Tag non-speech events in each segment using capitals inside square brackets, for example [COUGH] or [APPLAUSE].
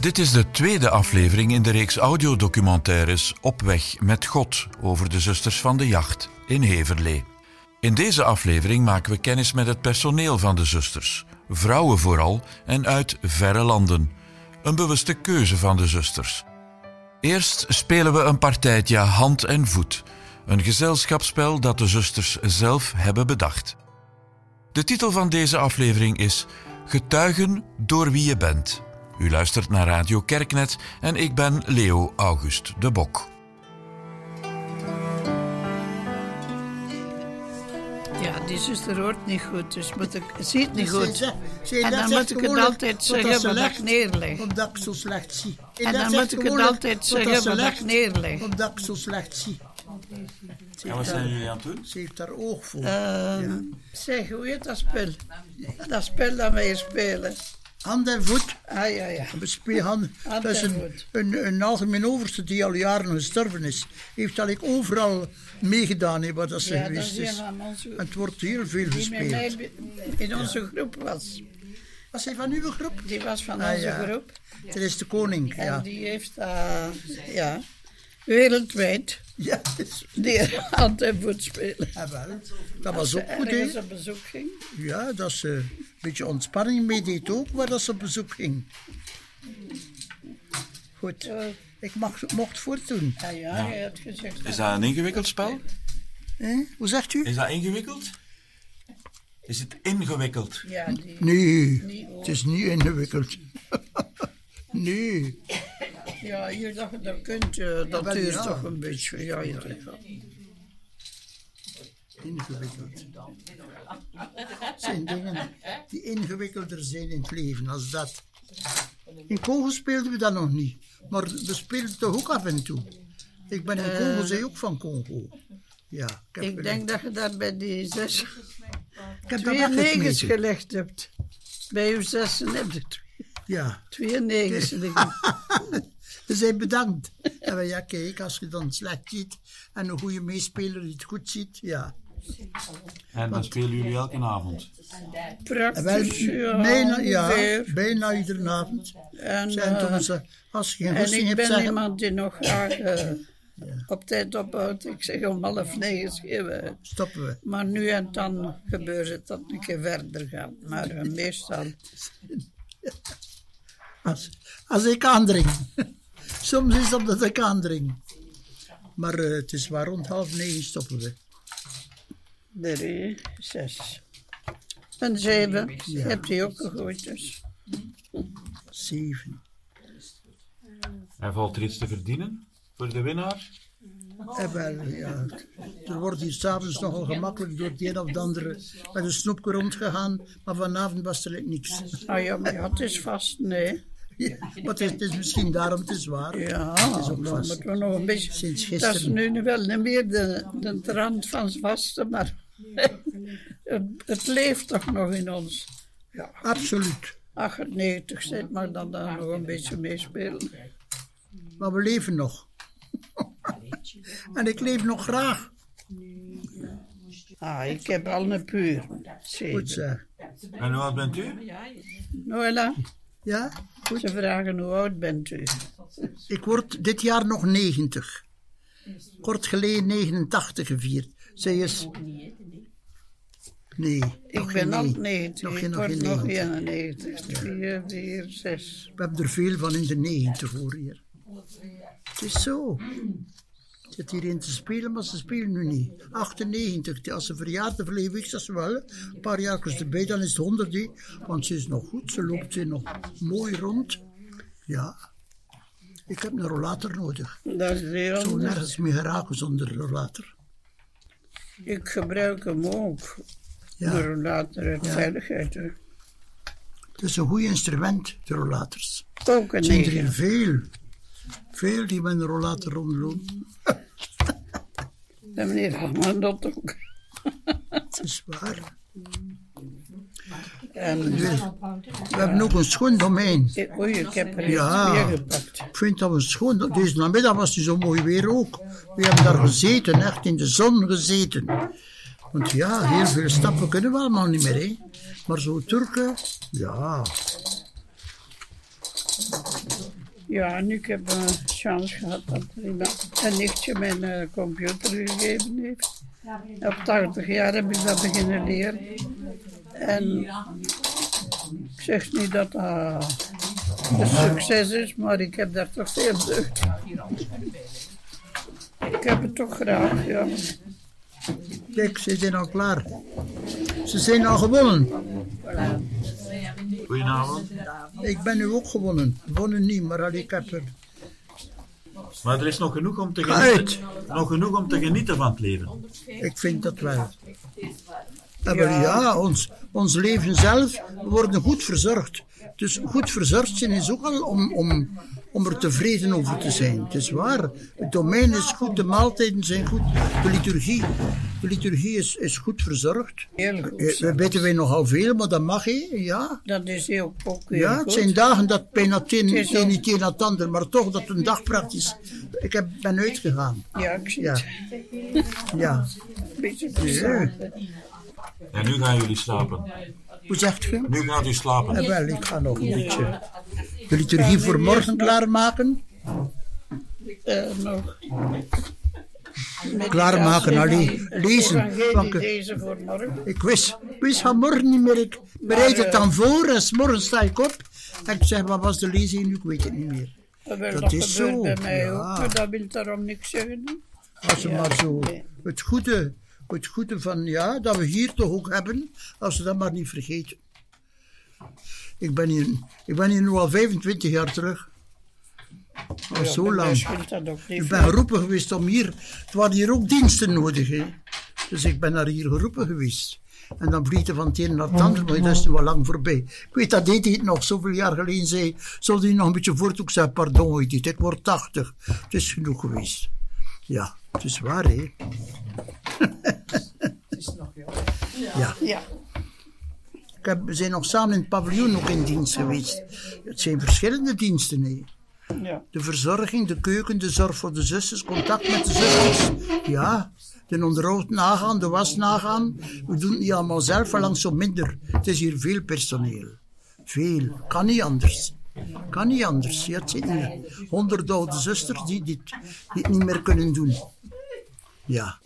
Dit is de tweede aflevering in de reeks audiodocumentaires Op weg met God over de zusters van de jacht in Heverlee. In deze aflevering maken we kennis met het personeel van de zusters, vrouwen vooral en uit verre landen. Een bewuste keuze van de zusters. Eerst spelen we een partijtje hand en voet, een gezelschapsspel dat de zusters zelf hebben bedacht. De titel van deze aflevering is Getuigen door wie je bent. U luistert naar Radio Kerknet en ik ben Leo August de Bok. Ja, die zuster hoort niet goed, dus moet ik, ziet niet goed. En dat dan zegt moet ik het altijd zeggen ze wat legt, ik neerleg. Omdat ik zo slecht zie. En dat dan moet ik het altijd zeggen ze wat ik legt, neerleg. Omdat ik zo slecht zie. En wat zijn jullie aan het doen? ze heeft daar oog voor. Ehm, Zeg, hoe heet dat spel? Dat spel dat wij spelen. Hand en voet. Ah ja, ja. We spelen hand. Hand Dat is en een, een, een algemeen overste die al jaren gestorven is. Heeft al ik overal meegedaan hè, waar dat ze Ja, dat geweest is een is. onze... En het wordt heel veel Die mij gespeeld. be- in onze groep was. Was hij van uw groep? Die was van Ah, onze ja. groep. Dat is de koning, En ja. die heeft dat, ja, wereldwijd, Ja, dat is- die hand en voet spelen. ja, wel. Dat was Als ook ze goed, hè? op bezoek ging. Ja, dat ze een beetje ontspanning meedeed ook, waar dat ze op bezoek ging. Goed, Uh, ik mag, mocht voortdoen. ja, ja, hij had gezegd. Is dat een ingewikkeld spel? Hè? Hoe zegt u? Is dat ingewikkeld? Is het ingewikkeld? Ja, die, Nee, Niet, het is niet ingewikkeld. [LAUGHS] nee. ja hier dat je dat kunt, eh, dat wel, duurt ja. toch een beetje. Ja, ja, ja. Ingewikkeld. Zijn dingen die ingewikkelder zijn in het leven als dat. In Congo speelden we dat nog niet, maar we speelden toch ook af en toe. Ik ben in Congo, zij ook van Congo. Ja, ik denk dat je daar bij die zes ik heb twee negens gelegd hebt. Bij uw zessen heb je twee, Ja, twee negens [LAUGHS] ze zijn bedankt. En ja, kijk, als je dan slecht ziet en een goede meespeler die het goed ziet, ja. En dan spelen jullie elke avond. Praktisch, ja, bijna, ja, bijna iedere avond. En, Zijn eh, toch ze, als je geen En ik ben iemand die nog graag eh, op tijd ophoudt. Ik zeg om half negen schreeuwen. stoppen we. Maar nu en dan gebeurt het dat een keer verder gaat. Maar eh, meestal. Als, als ik aandring. [LAUGHS] Soms is het omdat ik aandring. Maar eh, het is waar rond half negen stoppen we. Drie, zes. En zeven. Hebt u ook gegooid dus. Zeven. En valt er iets te verdienen voor de winnaar? En wel, ja, er wordt hier s'avonds nogal gemakkelijk door het een of het andere met een snoepje rondgegaan. Maar vanavond was er niks. Ah ja, maar ja, het is vast, nee. [LAUGHS] Ja, maar het is, het is misschien daarom te zwaar. Ja, Het is ook dan vast. moeten we nog een beetje... Sinds Dat is gisteren. nu wel niet meer de, de trant van vaste, maar [LAUGHS] het, het leeft toch nog in ons. Ja, Absoluut. 98 zit maar dan, dan nog een beetje meespelen. Maar we leven nog. en ik leef nog graag. Ah, ik heb al een puur. Goed zeg. En hoe oud bent u? Noella, Ja? ze vragen hoe oud bent u? Ik word dit jaar nog 90. Kort geleden 89 gevierd. Zij is. Nee. Ik ben nee. 90, Nog ik geen, nog geen nog 90. 91. 4, 4, 6. We hebben er veel van in de 90 hoor hier. Het is zo. Het zit hierin te spelen, maar ze spelen nu niet. 98, als ze verjaardag verleden week, dat is wel. Een paar jaar erbij, dan is het 100. hè. Want ze is nog goed, ze loopt ze nog mooi rond. Ja. Ik heb een rollator nodig. Dat is heel Zo nergens meer geraken zonder rollator. Ik gebruik hem ook. Ja. Maar later uit Ja. veiligheid. hè. Het is een goed instrument, de rollators. Ook een Er zijn er veel. Veel die met een rollator rondlopen. [LAUGHS] En meneer Haman dat ook. Het is waar. En, We hebben ook een schoon domein. eh, oei, ik heb er Ja. weer gepakt. Ik vind dat we schoon... Deze namiddag was het zo mooi weer ook. We hebben daar gezeten, echt in de zon gezeten. Want ja, heel veel stappen kunnen we allemaal niet meer, hè. Maar zo Turken, ja. Ja, en ik heb een chance gehad dat er iemand, een nichtje mijn eh, computer gegeven heeft. Op 80 jaar heb ik dat beginnen leren. En ik zeg niet dat dat een succes is, maar ik heb daar toch veel deugd. Ik heb het toch graag, ja. Kijk, ze zijn al klaar. Ze zijn al gewonnen. Goedenavond. Ik ben nu ook gewonnen. Gewonnen niet, maar al ik heb er... Maar er is nog genoeg om te genieten, nog genoeg om te genieten van het leven. Ik vind dat wel. Wel, ja, ons, ons leven zelf, we worden goed verzorgd. Dus goed verzorgd zijn is ook al om, om, om er tevreden over te zijn. Het is waar. Het domein is goed, de maaltijden zijn goed, de liturgie, de liturgie is, is goed verzorgd. Heel goed. Eh, We weten wij nogal veel, maar dat mag, hè? Ja. Dat is heel, ook heel Ja, het goed. zijn dagen dat bijna het een, is het een niet een na het ander, maar toch dat een dag praktisch. Ik heb, ben uitgegaan. Ja, ik zie Ja. het. Ja. Beetje Ja. En nu gaan jullie slapen. Hoe zegt je? Nu gaat u slapen. Wel, ik ga nog een beetje de liturgie voor morgen klaarmaken. Eh, nog. Klaarmaken, alleen Evangelie- lezen. Ik- lezen voor morgen. ik wist, wist van morgen niet meer. Ik bereid het dan voor en 's morgens sta ik op. En ik zeg, wat was de lezing? Ik weet het niet meer. Dat, is zo, bij mij ja. ook, dat wil daarom niks zeggen. Als ze maar zo nee. het goede, het goede van, ja, dat we hier toch ook hebben, als ze dat maar niet vergeten. Ik ben hier, ik ben hier nu al 25 jaar terug. Zo lang. Ik ben geroepen geweest om hier. Het waren hier ook diensten nodig. Hè. Dus ik ben naar hier geroepen geweest. En dan vliegt er van het een naar het ander, maar dat is nu al lang voorbij. Ik weet dat dit het nog zoveel jaar geleden zei. Zal hij nog een beetje voort ook zeggen: Pardon, dit, ik word 80. Het is genoeg geweest. Ja, het is waar, hè? ja. Ja, Ik heb, we zijn nog samen in het paviljoen nog in dienst geweest. Het zijn verschillende diensten, hè? Ja. De verzorging, de keuken, de zorg voor de zusters, contact met de zusters. Ja, de onderhoud nagaan, de was nagaan. We doen het niet allemaal zelf, maar langs zo minder. Het is hier veel personeel. Veel. Kan niet anders. Kan niet anders. Zijn hier honderd oude zusters die dit, dit niet meer kunnen doen. Ja.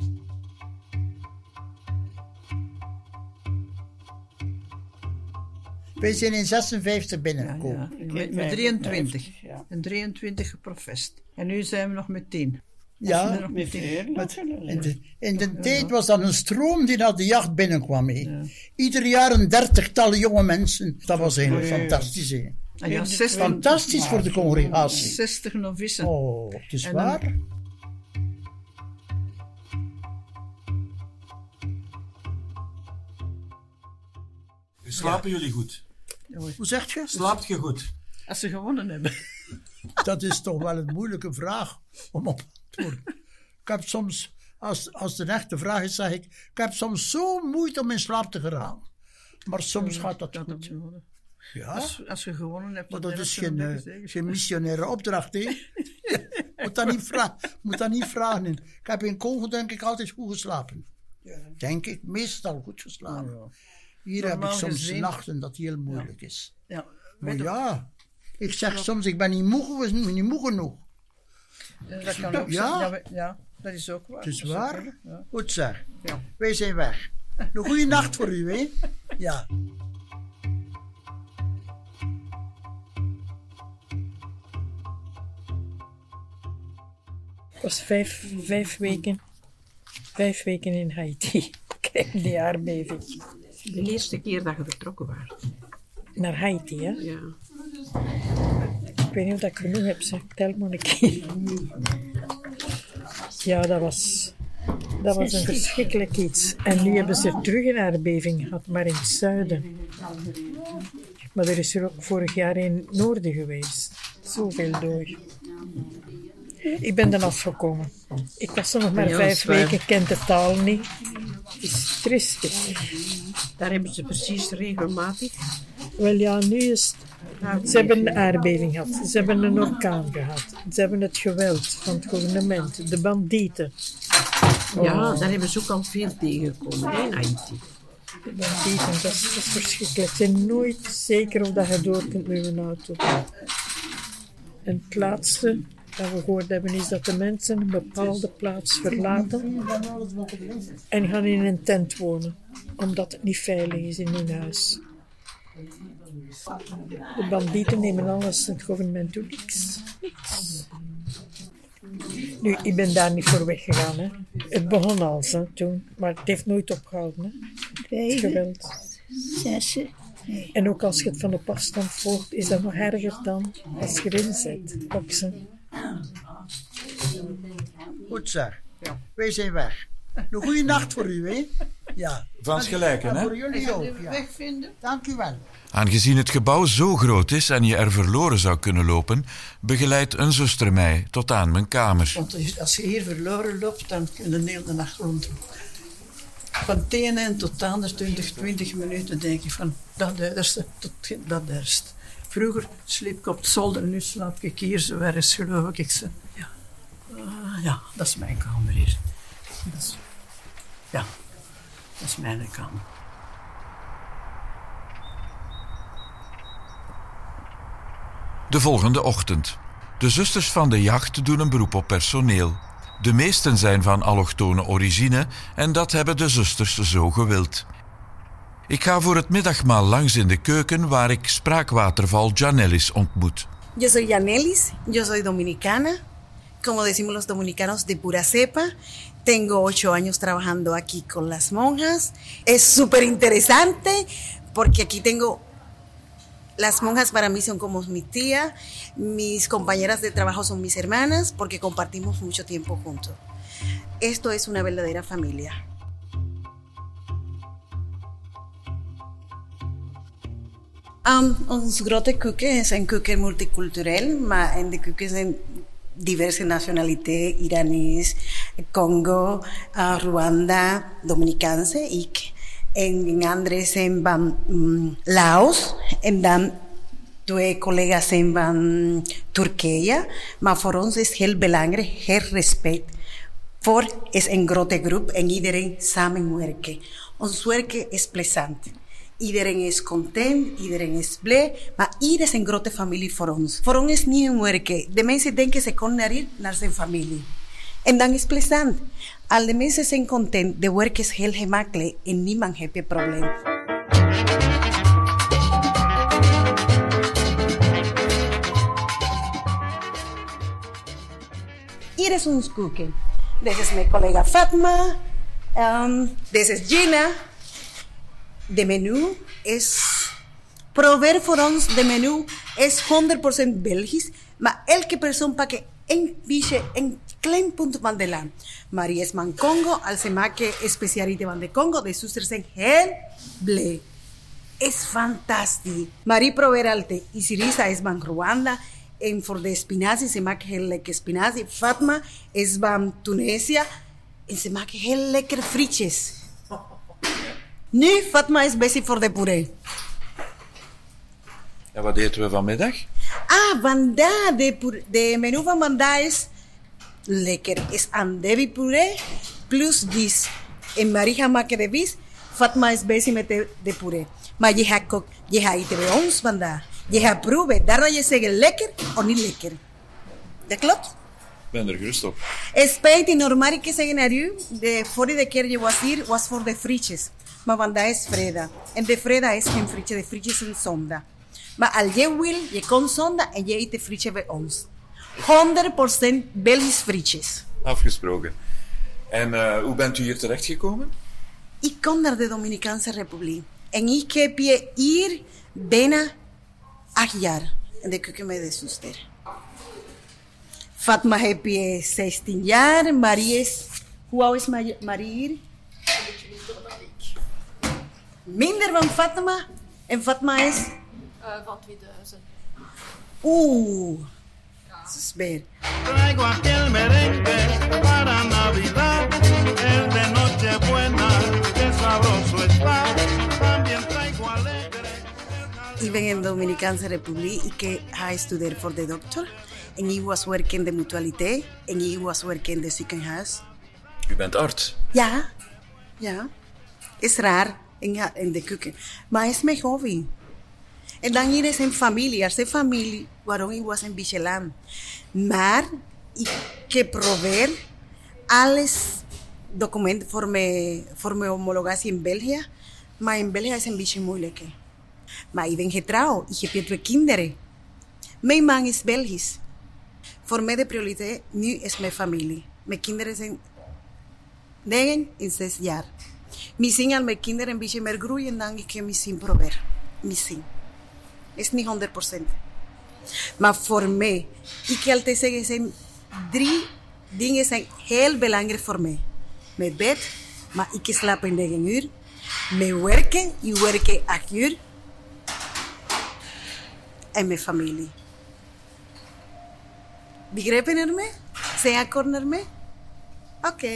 Wij zijn in 56 binnengekomen. Met, met 23. Ja. En 23 geprofest. En nu zijn we nog met 10. Ja, nog Met veel Met- natuurlijk. in, de, in de tijd was dat een stroom die naar de jacht binnenkwam. Ieder jaar een dertigtal jonge mensen. Dat was eigenlijk fantastisch. En ja, 60, Fantastisch voor de congregatie. 60 novissen. Oh, het is En dan- waar. Slapen jullie goed? Hoe zeg je? Slaapt je goed? Als ze gewonnen hebben. [LAUGHS] Dat is toch wel een moeilijke vraag om op te antwoorden. Ik heb soms, als, als het een echte vraag is, zeg ik, ik heb soms zo moeite om in slaap te geraken. Maar soms gaat dat Dat goed. gewonnen. Ja, Als, als je gewonnen hebt, maar dat is geen, eh, geen missionaire opdracht, hè? [LAUGHS] moet, dat niet vragen, moet dat niet vragen. Ik heb in Congo denk ik altijd goed geslapen. Denk ik, meestal goed geslapen. Hier heb ik soms gezien- nachten dat heel moeilijk is. Ja. Maar ja, ik zeg soms, ik ben niet moe, niet moe genoeg. Dat kan ook Ja. zijn. Ja, dat is ook waar. Het is waar. Goed zeg. Ja. Wij zijn weg. Een goede nacht voor u, hè? [LAUGHS] Ja. Ik was vijf, vijf weken, vijf weken in Haiti. [LAUGHS] Kijk, die aardbeving. De eerste keer dat je vertrokken was. Naar Haiti, hè. Ja. Ik weet niet of ik genoeg heb, zeg. Tel maar een keer. Ja, dat was, dat was een verschrikkelijk iets. En nu hebben ze terug een aardbeving gehad, maar in het zuiden. Maar er is er ook vorig jaar in het noorden geweest. Zoveel dood. Ik ben dan afgekomen. Ik was er nog maar vijf weken, kent de taal niet. Het is tristig. Daar hebben ze precies regelmatig. Wel ja, nu is het... Ze hebben een aardbeving gehad. Ze hebben een orkaan gehad. Ze hebben het geweld van het gouvernement. De bandieten. Ja, daar hebben ze ook al veel tegengekomen hè, in Haiti. De bandieten, dat is, dat is verschrikkelijk. Je bent nooit zeker of dat je door kunt met een auto. En het laatste dat we gehoord hebben is dat de mensen een bepaalde plaats verlaten en gaan in een tent wonen, omdat het niet veilig is in hun huis. De bandieten nemen alles, het gouvernement doet niks. niks. Nu, ik ben daar niet voor weggegaan. Hè. Het begon al hè, toen, maar het heeft nooit opgehouden. Hè. Het geweld. zes. En ook als je het van op afstand volgt, is dat nog erger dan als je erin zit. Boksen. Goed zeg. Wij zijn weg. Een goede nacht voor u, hè? Ja. Van gelijken, En hè? voor jullie ook. De Ja. weg vinden. Dank u wel. Aangezien het gebouw zo groot is en je er verloren zou kunnen lopen, begeleidt een zuster mij tot aan mijn kamer. Want als- je hier verloren loopt, dan kun je de hele nacht rondlopen. Van het ene en tot het andere 20, 20 minuten denk je van dat eerste tot dat eerste. Vroeger sliep ik op het zolder, nu slaap ik hier zo ergens, geloof ik. Zo. Ja. Ah, ja, dat is mijn kamer hier. Dat is, ja, dat is mijn kamer. De volgende ochtend. De zusters van de jacht doen een beroep op personeel. De meesten zijn van allochtone origine en dat hebben de zusters zo gewild. Ik ga voor het middagmaal langs in de keuken waar ik spraakwaterval Janellis ontmoet. Yo soy Yanelis, yo soy dominicana, como decimos los dominicanos de pura cepa. Tengo ocho años trabajando aquí con las monjas. Es súper interesante porque aquí tengo, las monjas para mí son como mi tía, mis compañeras de trabajo son mis hermanas porque compartimos mucho tiempo juntos. Esto es una verdadera familia. Um, grote keuken is een keuken multicultureel, in de zijn diverse nationaliteiten, Iranees, Congo, uh, Rwanda, Dominicaanse, ik. En in andere zijn van mm, Laos en dan twee collega's zijn van Turkije. Maar voor ons is heel belangrijk, heel respect. Voor is een grote groep en iedereen samenwerken. Ons werken is plezant. Iedereen is content, iedereen is blij, maar iedereen is een grote familie voor ons. Voor ons is niet werken. De mensen denken ze komen naar hier, naar zijn familie. En dan is plezant. Als de mensen zijn content, de werk is heel gemakkelijk en niemand heeft een probleem. Hier is ons koeken. Dit is mijn collega Fatma. Um, dit Gina. De menu is... Probeer voor ons, de menu is 100% Belgisch. Maar elke persoon pakt een beetje, een klein punt van de land. Is van Congo. Als ze maken specialiteit van de Congo, de zusters zijn heel blij. is fantastisch. Marie probeert altijd. Isirisa is van Rwanda. En voor de spinazie, ze maken heel lekker. Fatma is van Tunesië. En ze maken heel lekker frietjes. Nu, Fatma is bezig voor de puree. En wat eten we vanmiddag? Ah, vandaag, de, de menu van vandaag is lekker. Is andebie puree plus vis. En Marie gaat maken de vis. Fatma is bezig met de, de puree. Maar je gaat, kok- je gaat eten bij ons vandaag. Je gaat proeven. Daarna je zeggen lekker of niet lekker. Dat klopt? Ik ben er gerust op. Spijt normaal ik zeggen naar u, de vorige keer je was hier, was voor de frietjes. Maar vandaag is vrijdag. En de vrijdag is geen frietje, de frietjes zijn zondag. Maar als je wil, je komt zondag en je eet de frietje bij ons. 100% Belgisch frietjes. Afgesproken. En eh, hoe bent u hier terechtgekomen? Ik kom naar de Dominicaanse Republiek. En ik heb je hier bijna acht jaar in de keuken met de zuster. Fatma heb je 16 jaar. Marie is... Hoe oud is Ma- Marie hier? Minder van Fatma. En Fatma is... van 2000. Oeh. Dat is meer. Traigo aquel merengue para Navidad, el de Nochebuena, que sabroso está. ik ben in de Dominicaanse Republiek. Ik ga studeren voor de dokter. En ik was werken in de mutualiteit. En ik was werken in het ziekenhuis. U bent arts. Ja, ja. Is raar in, ja, in de keuken. Maar is mijn hobby. En dan hier is een familie. Als een familie, waarom ik was een beetje lam. Maar ik probeer alles documenten voor mijn, voor mijn homologatie in België. Maar in België is een beetje moeilijk. hè. Maar ik ben getrouwd. Ik heb twee kinderen. Mijn man is Belgisch. Voor mij de prioriteit nu is mijn familie. Mijn kinderen zijn 9 en 6 jaar. Misschien al mijn kinderen een beetje meer groeien dan ik misschien probeer. Misschien. Is niet 100%. Maar voor mij, ik kan altijd zeggen, zijn drie dingen zijn heel belangrijk voor mij. Mijn bed, maar ik slaap in 9 uur. Mijn werken, ik werk 8 uur. En mijn familie. Begrijpen er mee? Zijn akkoord ermee? Oké.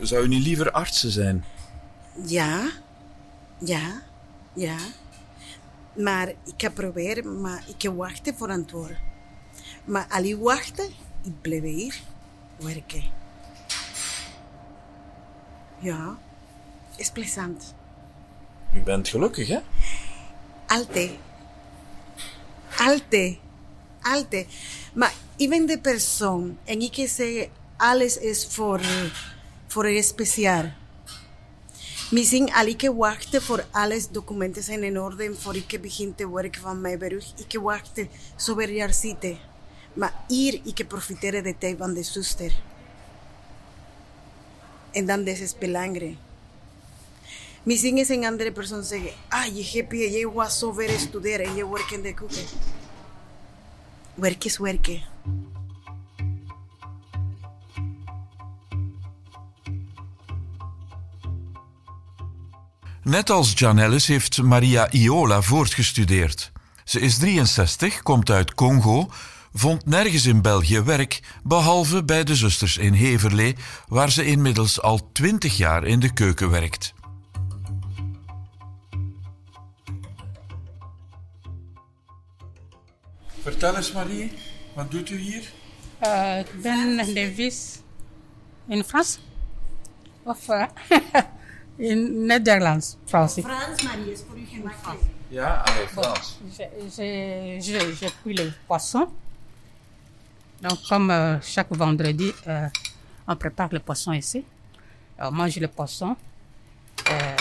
Zou u niet liever artsen zijn? Ja, ja, ja. Maar ik ga proberen, maar ik ga wachten voor antwoorden. Maar al die wachten, ik blijf hier werken. Ja, is plezant. U bent gelukkig, hè? Altijd. Altijd. Altijd. Maar ik ben de persoon en ik zeggen, alles is voor, voor een speciaal. Misschien al ik wachten voor alles, documenten zijn in orde voor ik begin te werken van mijn beroep. Ik wacht zoveel jaar zitten. Maar hier, ik profiteer de tijd van de zuster. En dan is belangrijk. Misschien is een andere persoon zeggen, ah, je hebt je, je was zo ver studeren en je werkt de keuken. Werk is werken. Net als Janellis heeft Maria Iola voortgestudeerd. Ze is 63, komt uit Congo, vond nergens in België werk, behalve bij de zusters in Heverlee, waar ze inmiddels al 20 jaar in de keuken werkt. Vertel eens, Marie, wat doet u hier? Uh, ik ben nevis in Frans of uh, [LAUGHS] in Nederlands, Frans. Frans, Marie, is voor u gemakkelijk. Ja, allez, Frans. Je, je, je, je cuis le poisson. Donc, comme euh, chaque vendredi, euh, on prépare le poisson ici. On mange le poisson. Euh,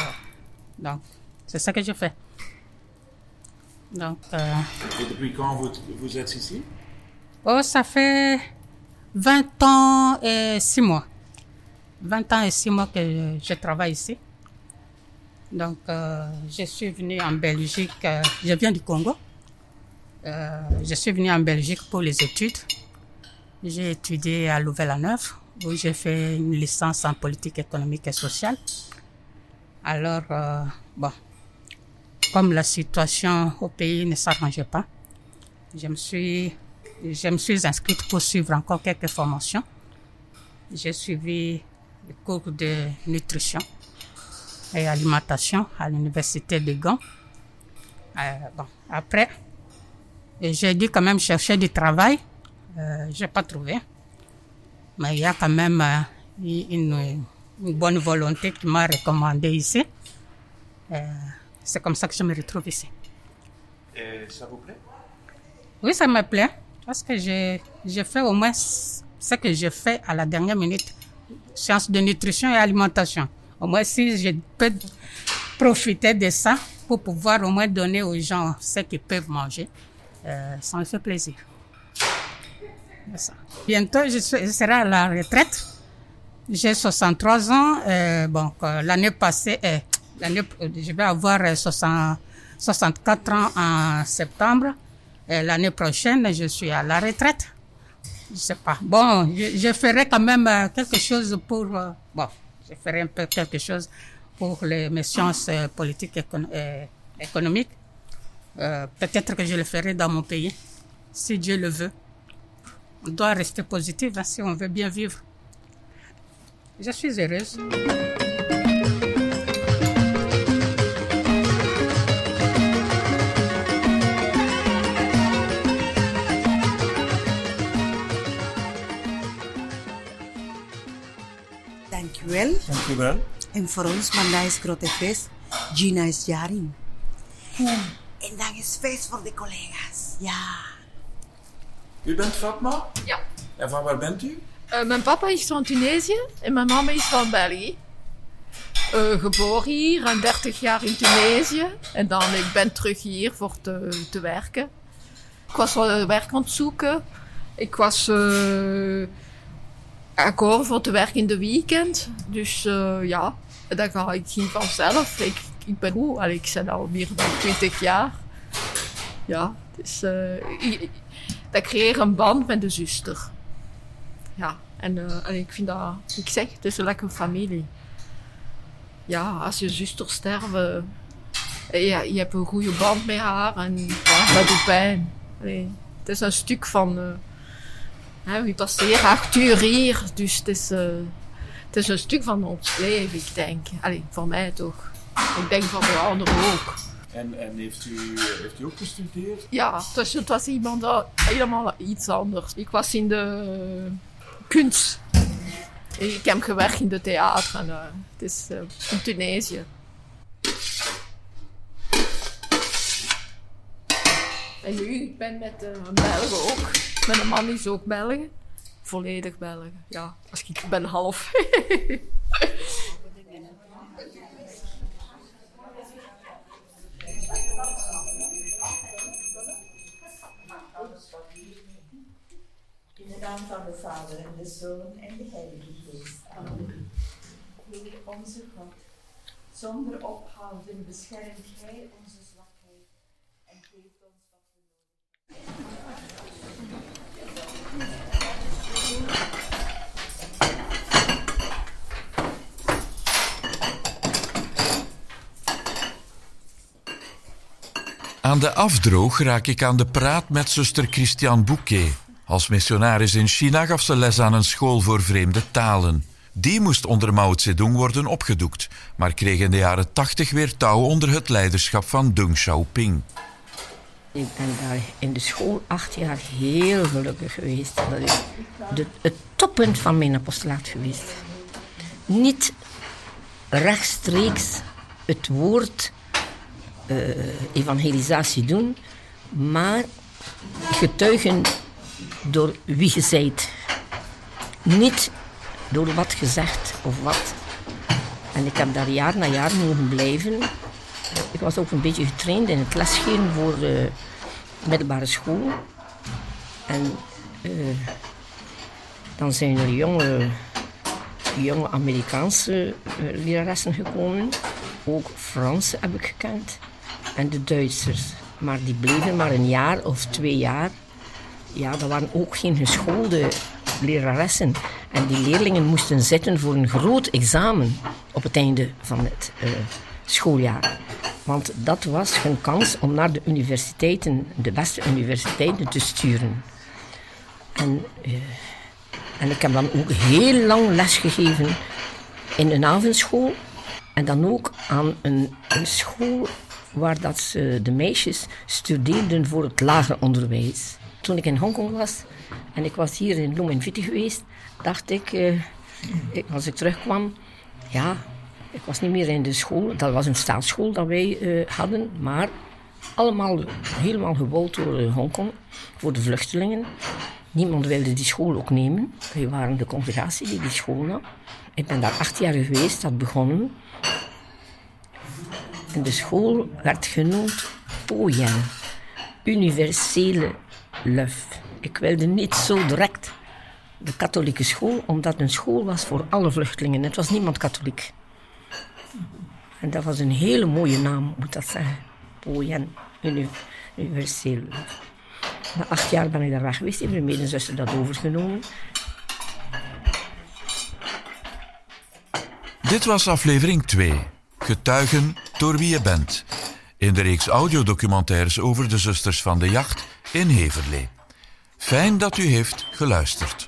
donc, c'est ça que je fais. Donc, euh, Et depuis quand vous, vous êtes ici? oh, ça fait 20 ans et 6 mois. 20 ans et 6 mois que je, je travaille ici. Donc, euh, je suis venue en Belgique. euh, je viens du Congo. Euh, je suis venue en Belgique pour les études. J'ai étudié à Louvain-la-Neuve, où j'ai fait une licence en politique économique et sociale. Alors, euh, bon, comme la situation au pays ne s'arrangeait pas, je me suis, je me suis inscrite pour suivre encore quelques formations. J'ai suivi le cours de nutrition et alimentation à l'université de Gand. Euh, bon, après, j'ai dû quand même chercher du travail. Euh, j'ai pas trouvé. Mais il y a quand même euh, une, une bonne volonté qui m'a recommandé ici. Euh, c'est comme ça que je me retrouve ici. Et ça vous plaît? Oui, ça me plaît parce que j'ai j'ai fait au moins ce que j'ai fait à la dernière minute, sciences de nutrition et alimentation. Au moins, si je peux profiter de ça pour pouvoir au moins donner aux gens ce qu'ils peuvent manger, euh, ça me fait plaisir. Bientôt, je, serai à la retraite. J'ai 63 ans. euh, bon, euh, l'année passée, euh, euh, je vais avoir euh, 60 64 ans en septembre. L'année prochaine, je suis à la retraite. Je sais pas. Bon, je, je ferai quand même quelque chose pour. bon, je ferai un peu quelque chose pour les, mes sciences euh, politiques et euh, économiques. Euh, Peut-être que je le ferai dans mon pays, si Dieu le veut. On doit rester positif hein, si on veut bien vivre. Je suis heureuse. Dankjewel. Dank u wel. En voor ons vandaag is grote feest. Gina is jaring. En dan is feest voor de collega's. Ja. U bent Fatma? Ja. En van waar bent u? Eh, mijn papa is van Tunesië en mijn mama is van België. Eh, geboren hier en 30 jaar in Tunesië. En dan ik ben terug hier voor te, te werken. Ik was wel werk aan het zoeken. Ik was eh akkoord voor te werken in de weekend. Dus eh, ja, dat ga ik ging vanzelf. Ik, ik ben Allee, ik ben al meer dan 20 jaar. Ja, dus eh, ik- dat een band met de zuster. Ja, en, eh, en ik vind dat, ik zeg, het is een lekkere familie. Ja, als je zuster sterven, eh, ja, je hebt een goede band met haar en dat doet pijn. Het is een stuk van, eh hè, we passeren acht uur hier, dus het is, eh, het is een stuk van ons leven, ik denk. Allee, voor mij toch. Ik denk van de anderen ook. En, en heeft, u, heeft u ook gestudeerd? Ja, het was, het was iemand, dat- helemaal iets anders. Ik was in de kunst. Ik heb gewerkt in de theater. En, eh, het is eh, in Tunesië. En nu, ik ben met eh, een Belg ook. Mijn man is ook Belg. Volledig Belg. Ja, als ik ben half. In de naam van de Vader en de Zoon en de Heilige Geest. Heer onze God, zonder ophouden beschermt Gij onze zwakheid en geeft ons wat we Aan de afdroog raak ik aan de praat met zuster Christian Bouquet. Als missionaris in China gaf ze les aan een school voor vreemde talen. Die moest onder Mao Zedong worden opgedoekt, maar kreeg in de jaren 80 weer touw onder het leiderschap van Deng Xiaoping. Ik ben daar in de school acht jaar heel gelukkig geweest. Dat is het toppunt van mijn apostolaat geweest. Niet rechtstreeks het woord eh, evangelisatie doen, maar getuigen door wie je zijt. Niet door wat gezegd of wat. En ik heb daar jaar na jaar mogen blijven. Ik was ook een beetje getraind in het lesgeven voor de middelbare school. En eh, dan zijn er jonge, jonge Amerikaanse eh, leraressen gekomen. Ook Franse heb ik gekend. En de Duitsers. Maar die bleven maar een jaar of twee jaar. Ja, dat waren ook geen geschoolde leraressen. En die leerlingen moesten zitten voor een groot examen op het einde van het eh, schooljaar. Want dat was hun kans om naar de universiteiten, de beste universiteiten, te sturen. En, eh, en ik heb dan ook heel lang lesgegeven in een avondschool. En dan ook aan een, een school waar dat ze, de meisjes studeerden voor het lager onderwijs. Toen ik in Hongkong was en ik was hier in Lumenviti geweest, dacht ik, eh, als ik terugkwam, ja, ik was niet meer in de school. Dat was een staatsschool dat wij eh, hadden, maar allemaal helemaal gebouwd door eh, Hongkong voor de vluchtelingen. Niemand wilde die school ook nemen. Wij waren de congregatie die die school nam. Ik ben daar acht jaar geweest, dat begonnen. De school werd genoemd Poyen, universele luf. Ik wilde niet zo direct de katholieke school, omdat het een school was voor alle vluchtelingen. Het was niemand katholiek. En dat was een hele mooie naam, moet dat zeggen. Poyen, uni universele luf. Na acht jaar ben ik daar weg geweest, heeft mijn medezuster dat overgenomen. Dit was aflevering 2. Getuigen door wie je bent. In de reeks audiodocumentaires over de zusters van de jacht in Heverlee. Fijn dat u heeft geluisterd.